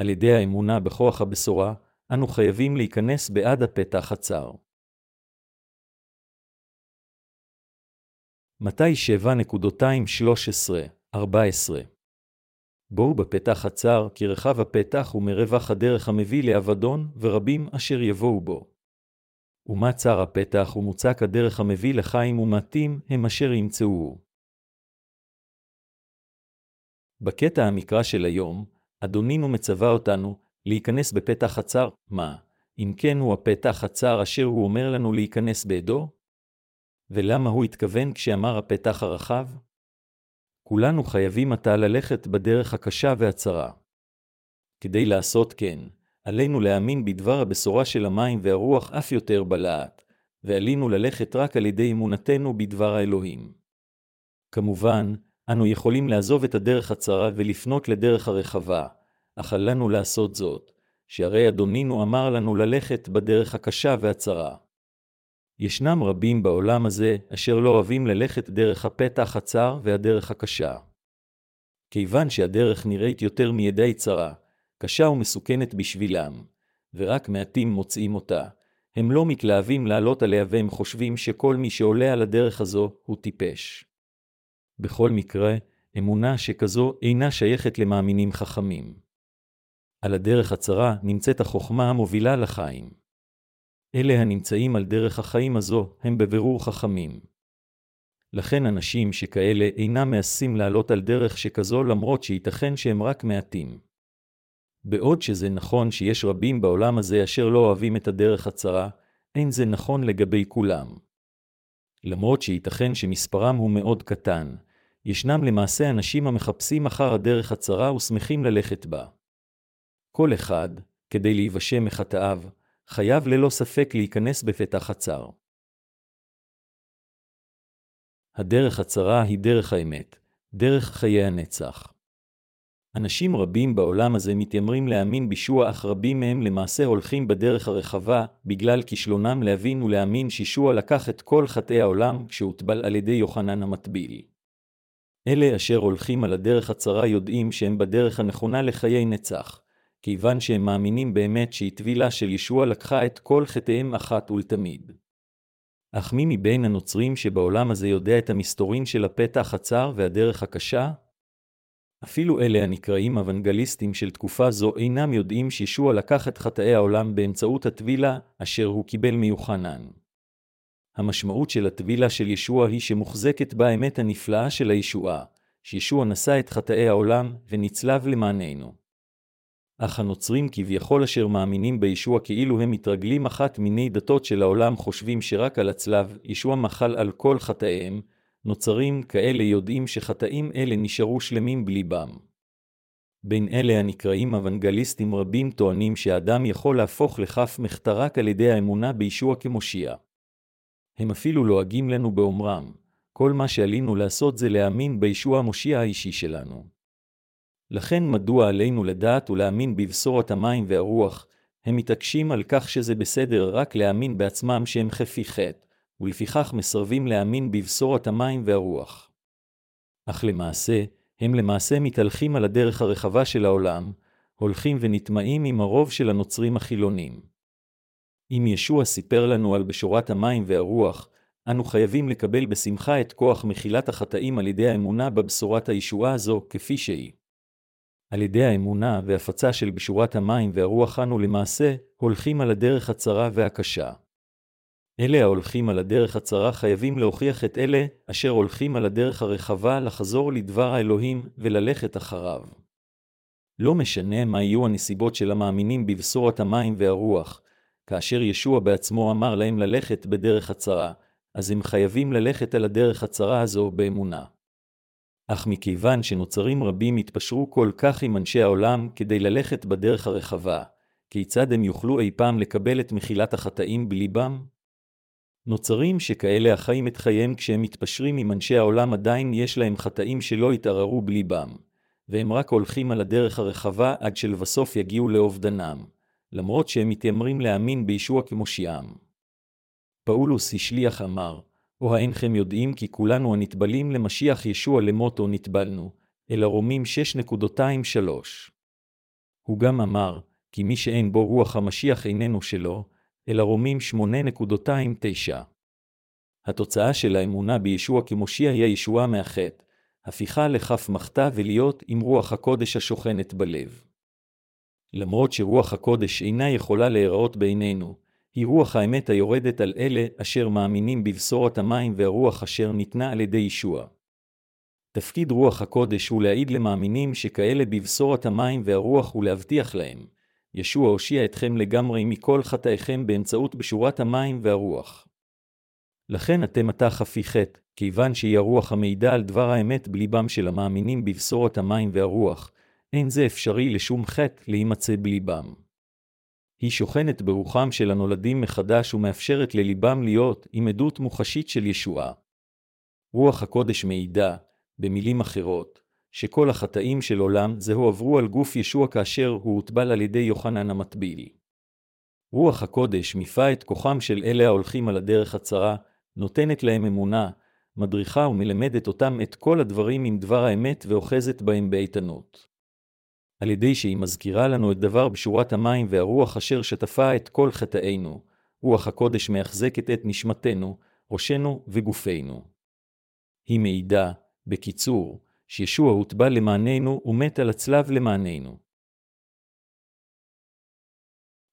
על ידי האמונה בכוח הבשורה, אנו חייבים להיכנס בעד הפתח הצר. מתי 7.213-14 בואו בפתח הצר, כי רחב הפתח ומרווח הדרך המביא לאבדון, ורבים אשר יבואו בו. ומה צר הפתח ומוצק הדרך המביא לחיים ומעטים, הם אשר ימצאוהו. בקטע המקרא של היום, אדונינו מצווה אותנו להיכנס בפתח הצר, מה? אם כן הוא הפתח הצר אשר הוא אומר לנו להיכנס בעדו? ולמה הוא התכוון כשאמר הפתח הרחב? כולנו חייבים עתה ללכת בדרך הקשה והצרה. כדי לעשות כן, עלינו להאמין בדבר הבשורה של המים והרוח אף יותר בלהט, ועלינו ללכת רק על ידי אמונתנו בדבר האלוהים. כמובן, אנו יכולים לעזוב את הדרך הצרה ולפנות לדרך הרחבה, אך אל לנו לעשות זאת, שהרי אדונינו אמר לנו ללכת בדרך הקשה והצרה. ישנם רבים בעולם הזה אשר לא אוהבים ללכת דרך הפתח הצר והדרך הקשה. כיוון שהדרך נראית יותר מידי צרה, קשה ומסוכנת בשבילם, ורק מעטים מוצאים אותה, הם לא מתלהבים לעלות עליה והם חושבים שכל מי שעולה על הדרך הזו הוא טיפש. בכל מקרה, אמונה שכזו אינה שייכת למאמינים חכמים. על הדרך הצרה נמצאת החוכמה המובילה לחיים. אלה הנמצאים על דרך החיים הזו הם בבירור חכמים. לכן אנשים שכאלה אינם מעשים לעלות על דרך שכזו למרות שייתכן שהם רק מעטים. בעוד שזה נכון שיש רבים בעולם הזה אשר לא אוהבים את הדרך הצרה, אין זה נכון לגבי כולם. למרות שייתכן שמספרם הוא מאוד קטן, ישנם למעשה אנשים המחפשים אחר הדרך הצרה ושמחים ללכת בה. כל אחד, כדי להיוושע מחטאיו, חייב ללא ספק להיכנס בפתח הצר. הדרך הצרה היא דרך האמת, דרך חיי הנצח. אנשים רבים בעולם הזה מתיימרים להאמין בישוע, אך רבים מהם למעשה הולכים בדרך הרחבה, בגלל כישלונם להבין ולהאמין שישוע לקח את כל חטאי העולם כשהוטבל על ידי יוחנן המטביל. אלה אשר הולכים על הדרך הצרה יודעים שהם בדרך הנכונה לחיי נצח, כיוון שהם מאמינים באמת שהיא טבילה של ישוע לקחה את כל חטאיהם אחת ולתמיד. אך מי מבין הנוצרים שבעולם הזה יודע את המסתורין של הפתח הצר והדרך הקשה? אפילו אלה הנקראים אוונגליסטים של תקופה זו אינם יודעים שישוע לקח את חטאי העולם באמצעות הטבילה אשר הוא קיבל מיוחנן. המשמעות של הטבילה של ישוע היא שמוחזקת בה האמת הנפלאה של הישועה, שישוע נשא את חטאי העולם ונצלב למעננו. אך הנוצרים כביכול אשר מאמינים בישוע כאילו הם מתרגלים אחת מיני דתות של העולם חושבים שרק על הצלב ישוע מחל על כל חטאיהם, נוצרים כאלה יודעים שחטאים אלה נשארו שלמים בליבם. בין אלה הנקראים אוונגליסטים רבים טוענים שהאדם יכול להפוך לכף מחטא רק על ידי האמונה בישוע כמושיע. הם אפילו לועגים לנו באומרם, כל מה שעלינו לעשות זה להאמין בישוע המושיע האישי שלנו. לכן מדוע עלינו לדעת ולהאמין בבשורת המים והרוח, הם מתעקשים על כך שזה בסדר רק להאמין בעצמם שהם חפי חטא, ולפיכך מסרבים להאמין בבשורת המים והרוח. אך למעשה, הם למעשה מתהלכים על הדרך הרחבה של העולם, הולכים ונטמעים עם הרוב של הנוצרים החילונים. אם ישוע סיפר לנו על בשורת המים והרוח, אנו חייבים לקבל בשמחה את כוח מחילת החטאים על ידי האמונה בבשורת הישועה הזו כפי שהיא. על ידי האמונה והפצה של בשורת המים והרוח אנו למעשה הולכים על הדרך הצרה והקשה. אלה ההולכים על הדרך הצרה חייבים להוכיח את אלה אשר הולכים על הדרך הרחבה לחזור לדבר האלוהים וללכת אחריו. לא משנה מה יהיו הנסיבות של המאמינים בבשורת המים והרוח, כאשר ישוע בעצמו אמר להם ללכת בדרך הצרה, אז הם חייבים ללכת על הדרך הצרה הזו באמונה. אך מכיוון שנוצרים רבים התפשרו כל כך עם אנשי העולם כדי ללכת בדרך הרחבה, כיצד הם יוכלו אי פעם לקבל את מחילת החטאים בליבם? נוצרים שכאלה החיים את חייהם כשהם מתפשרים עם אנשי העולם עדיין יש להם חטאים שלא התערערו בליבם, והם רק הולכים על הדרך הרחבה עד שלבסוף יגיעו לאובדנם, למרות שהם מתיימרים להאמין בישוע כמושיעם. פאולוס השליח אמר, או האינכם יודעים כי כולנו הנטבלים למשיח ישוע למותו נטבלנו, אלא רומים 6.23. הוא גם אמר, כי מי שאין בו רוח המשיח איננו שלו, אלא רומים 8.29. התוצאה של האמונה בישוע כמושיע היא הישועה מהחטא, הפיכה לכף מחתה ולהיות עם רוח הקודש השוכנת בלב. למרות שרוח הקודש אינה יכולה להיראות בעינינו, היא רוח האמת היורדת על אלה אשר מאמינים בבשורת המים והרוח אשר ניתנה על ידי ישוע. תפקיד רוח הקודש הוא להעיד למאמינים שכאלה בבשורת המים והרוח ולהבטיח להם, ישוע הושיע אתכם לגמרי מכל חטאיכם באמצעות בשורת המים והרוח. לכן אתם עתה חפי חטא, כיוון שהיא הרוח המעידה על דבר האמת בליבם של המאמינים בבשורת המים והרוח, אין זה אפשרי לשום חטא להימצא בליבם. היא שוכנת ברוחם של הנולדים מחדש ומאפשרת לליבם להיות עם עדות מוחשית של ישועה. רוח הקודש מעידה, במילים אחרות, שכל החטאים של עולם זה הועברו על גוף ישוע כאשר הוא הוטבל על ידי יוחנן המטביל. רוח הקודש מיפה את כוחם של אלה ההולכים על הדרך הצרה, נותנת להם אמונה, מדריכה ומלמדת אותם את כל הדברים עם דבר האמת ואוחזת בהם באיתנות. על ידי שהיא מזכירה לנו את דבר בשורת המים והרוח אשר שטפה את כל חטאינו, רוח הקודש מאחזקת את נשמתנו, ראשנו וגופנו. היא מעידה, בקיצור, שישוע הוטבע למעננו ומת על הצלב למעננו.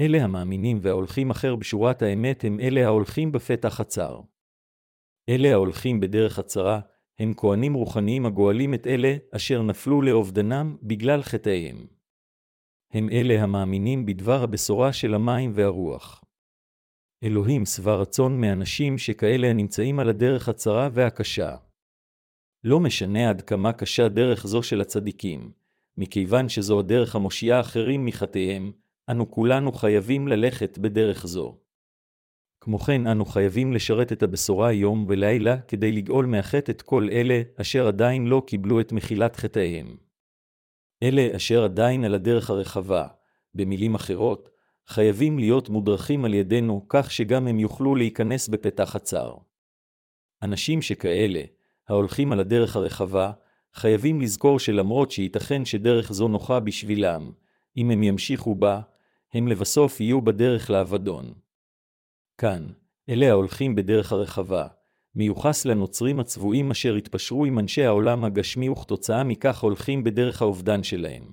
אלה המאמינים וההולכים אחר בשורת האמת הם אלה ההולכים בפתח הצר. אלה ההולכים בדרך הצרה, הם כהנים רוחניים הגואלים את אלה אשר נפלו לאובדנם בגלל חטאיהם. הם אלה המאמינים בדבר הבשורה של המים והרוח. אלוהים שבע רצון מאנשים שכאלה הנמצאים על הדרך הצרה והקשה. לא משנה עד כמה קשה דרך זו של הצדיקים, מכיוון שזו הדרך המושיעה אחרים מחטאיהם, אנו כולנו חייבים ללכת בדרך זו. כמו כן אנו חייבים לשרת את הבשורה יום ולילה כדי לגאול מהחטא את כל אלה אשר עדיין לא קיבלו את מחילת חטאיהם. אלה אשר עדיין על הדרך הרחבה, במילים אחרות, חייבים להיות מודרכים על ידינו כך שגם הם יוכלו להיכנס בפתח הצר. אנשים שכאלה, ההולכים על הדרך הרחבה, חייבים לזכור שלמרות שייתכן שדרך זו נוחה בשבילם, אם הם ימשיכו בה, הם לבסוף יהיו בדרך לאבדון. כאן, אלה ההולכים בדרך הרחבה, מיוחס לנוצרים הצבועים אשר התפשרו עם אנשי העולם הגשמי וכתוצאה מכך הולכים בדרך האובדן שלהם.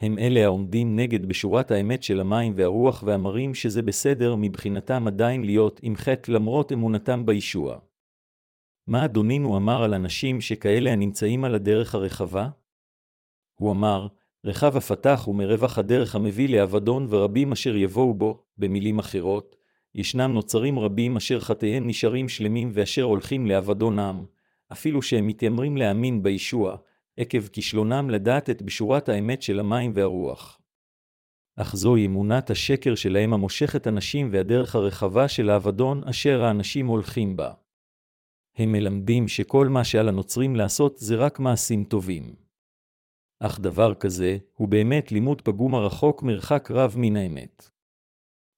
הם אלה העומדים נגד בשורת האמת של המים והרוח ואמרים שזה בסדר מבחינתם עדיין להיות עם חטא למרות אמונתם בישוע. מה אדונינו אמר על אנשים שכאלה הנמצאים על הדרך הרחבה? הוא אמר, רחב הפתח ומרווח הדרך המביא לאבדון ורבים אשר יבואו בו, במילים אחרות, ישנם נוצרים רבים אשר חטאיהם נשארים שלמים ואשר הולכים לאבדונם, אפילו שהם מתיימרים להאמין בישוע, עקב כישלונם לדעת את בשורת האמת של המים והרוח. אך זוהי אמונת השקר שלהם המושכת אנשים והדרך הרחבה של האבדון אשר האנשים הולכים בה. הם מלמדים שכל מה שעל הנוצרים לעשות זה רק מעשים טובים. אך דבר כזה הוא באמת לימוד פגום הרחוק מרחק רב מן האמת.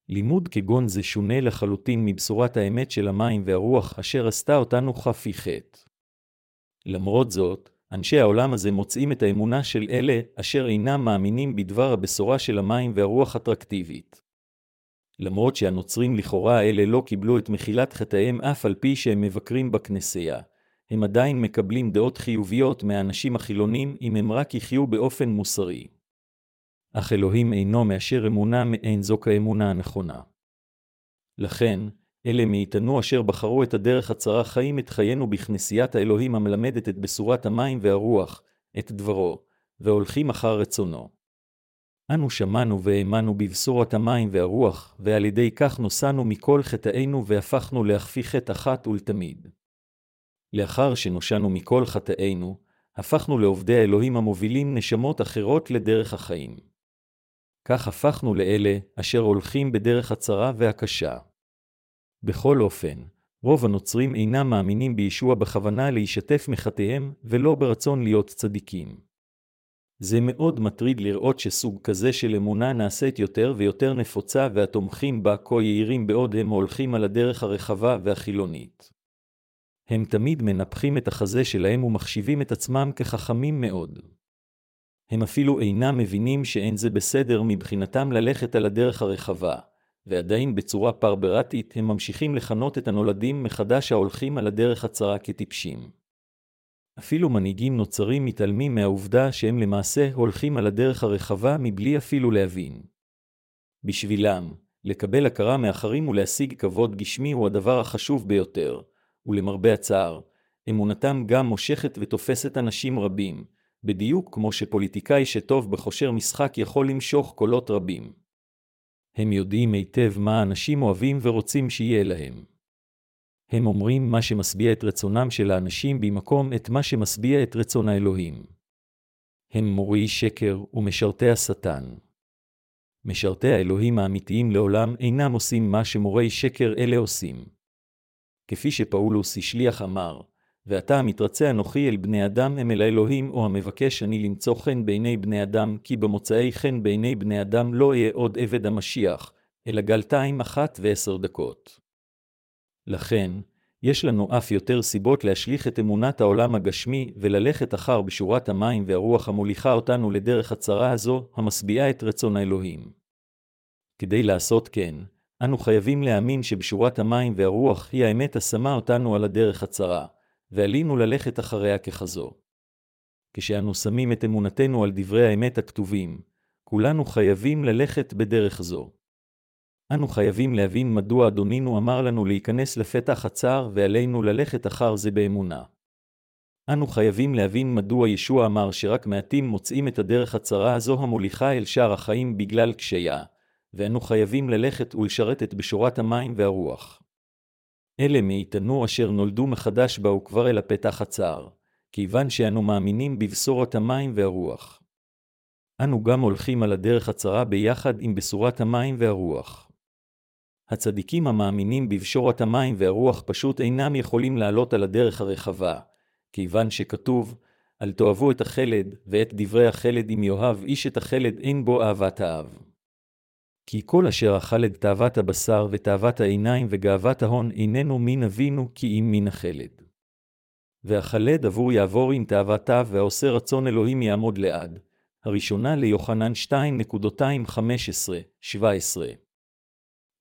לימוד כגון זה שונה לחלוטין מבשורת האמת של המים והרוח אשר עשתה אותנו חפי חטא. למרות זאת, אנשי העולם הזה מוצאים את האמונה של אלה אשר אינם מאמינים בדבר הבשורה של המים והרוח אטרקטיבית. למרות שהנוצרים לכאורה האלה לא קיבלו את מחילת חטאיהם אף על פי שהם מבקרים בכנסייה, הם עדיין מקבלים דעות חיוביות מהאנשים החילונים אם הם רק יחיו באופן מוסרי. אך אלוהים אינו מאשר אמונה מעין זו כאמונה הנכונה. לכן, אלה מאיתנו אשר בחרו את הדרך הצרה חיים את חיינו בכנסיית האלוהים המלמדת את בשורת המים והרוח, את דברו, והולכים אחר רצונו. אנו שמענו והאמנו בבשורת המים והרוח, ועל ידי כך נוסענו מכל חטאינו והפכנו להכפי חטא אחת ולתמיד. לאחר שנושענו מכל חטאינו, הפכנו לעובדי האלוהים המובילים נשמות אחרות לדרך החיים. כך הפכנו לאלה אשר הולכים בדרך הצרה והקשה. בכל אופן, רוב הנוצרים אינם מאמינים בישוע בכוונה להישתף מחטאיהם ולא ברצון להיות צדיקים. זה מאוד מטריד לראות שסוג כזה של אמונה נעשית יותר ויותר נפוצה והתומכים בה כה יהירים בעוד הם הולכים על הדרך הרחבה והחילונית. הם תמיד מנפחים את החזה שלהם ומחשיבים את עצמם כחכמים מאוד. הם אפילו אינם מבינים שאין זה בסדר מבחינתם ללכת על הדרך הרחבה, ועדיין בצורה פרברטית הם ממשיכים לכנות את הנולדים מחדש ההולכים על הדרך הצרה כטיפשים. אפילו מנהיגים נוצרים מתעלמים מהעובדה שהם למעשה הולכים על הדרך הרחבה מבלי אפילו להבין. בשבילם, לקבל הכרה מאחרים ולהשיג כבוד גשמי הוא הדבר החשוב ביותר, ולמרבה הצער, אמונתם גם מושכת ותופסת אנשים רבים, בדיוק כמו שפוליטיקאי שטוב בכושר משחק יכול למשוך קולות רבים. הם יודעים היטב מה אנשים אוהבים ורוצים שיהיה להם. הם אומרים מה שמשביע את רצונם של האנשים במקום את מה שמשביע את רצון האלוהים. הם מורי שקר ומשרתי השטן. משרתי האלוהים האמיתיים לעולם אינם עושים מה שמורי שקר אלה עושים. כפי שפאולוס השליח אמר, ועתה המתרצה אנוכי אל בני אדם הם אל האלוהים, או המבקש אני למצוא חן בעיני בני אדם, כי במוצאי חן בעיני בני אדם לא אהיה עוד עבד המשיח, אלא גלתיים אחת ועשר דקות. לכן, יש לנו אף יותר סיבות להשליך את אמונת העולם הגשמי וללכת אחר בשורת המים והרוח המוליכה אותנו לדרך הצרה הזו, המשביעה את רצון האלוהים. כדי לעשות כן, אנו חייבים להאמין שבשורת המים והרוח היא האמת השמה אותנו על הדרך הצרה, ועלינו ללכת אחריה ככזו. כשאנו שמים את אמונתנו על דברי האמת הכתובים, כולנו חייבים ללכת בדרך זו. אנו חייבים להבין מדוע אדונינו אמר לנו להיכנס לפתח הצער ועלינו ללכת אחר זה באמונה. אנו חייבים להבין מדוע ישוע אמר שרק מעטים מוצאים את הדרך הצרה הזו המוליכה אל שער החיים בגלל קשייה, ואנו חייבים ללכת ולשרת את בשורת המים והרוח. אלה מאיתנו אשר נולדו מחדש באו כבר אל הפתח הצער, כיוון שאנו מאמינים בבשורת המים והרוח. אנו גם הולכים על הדרך הצרה ביחד עם בשורת המים והרוח. הצדיקים המאמינים בבשורת המים והרוח פשוט אינם יכולים לעלות על הדרך הרחבה, כיוון שכתוב, אל תאהבו את החלד, ואת דברי החלד אם יאהב איש את החלד אין בו אהבת האב. כי כל אשר אכל את תאוות הבשר ותאוות העיניים וגאוות ההון איננו מן אבינו כי אם מן החלד. והחלד עבור יעבור עם תאוותיו והעושה רצון אלוהים יעמוד לעד. הראשונה ליוחנן 2.215-17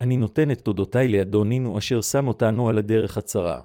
אני נותן את תודותיי לאדונינו אשר שם אותנו על הדרך הצרה.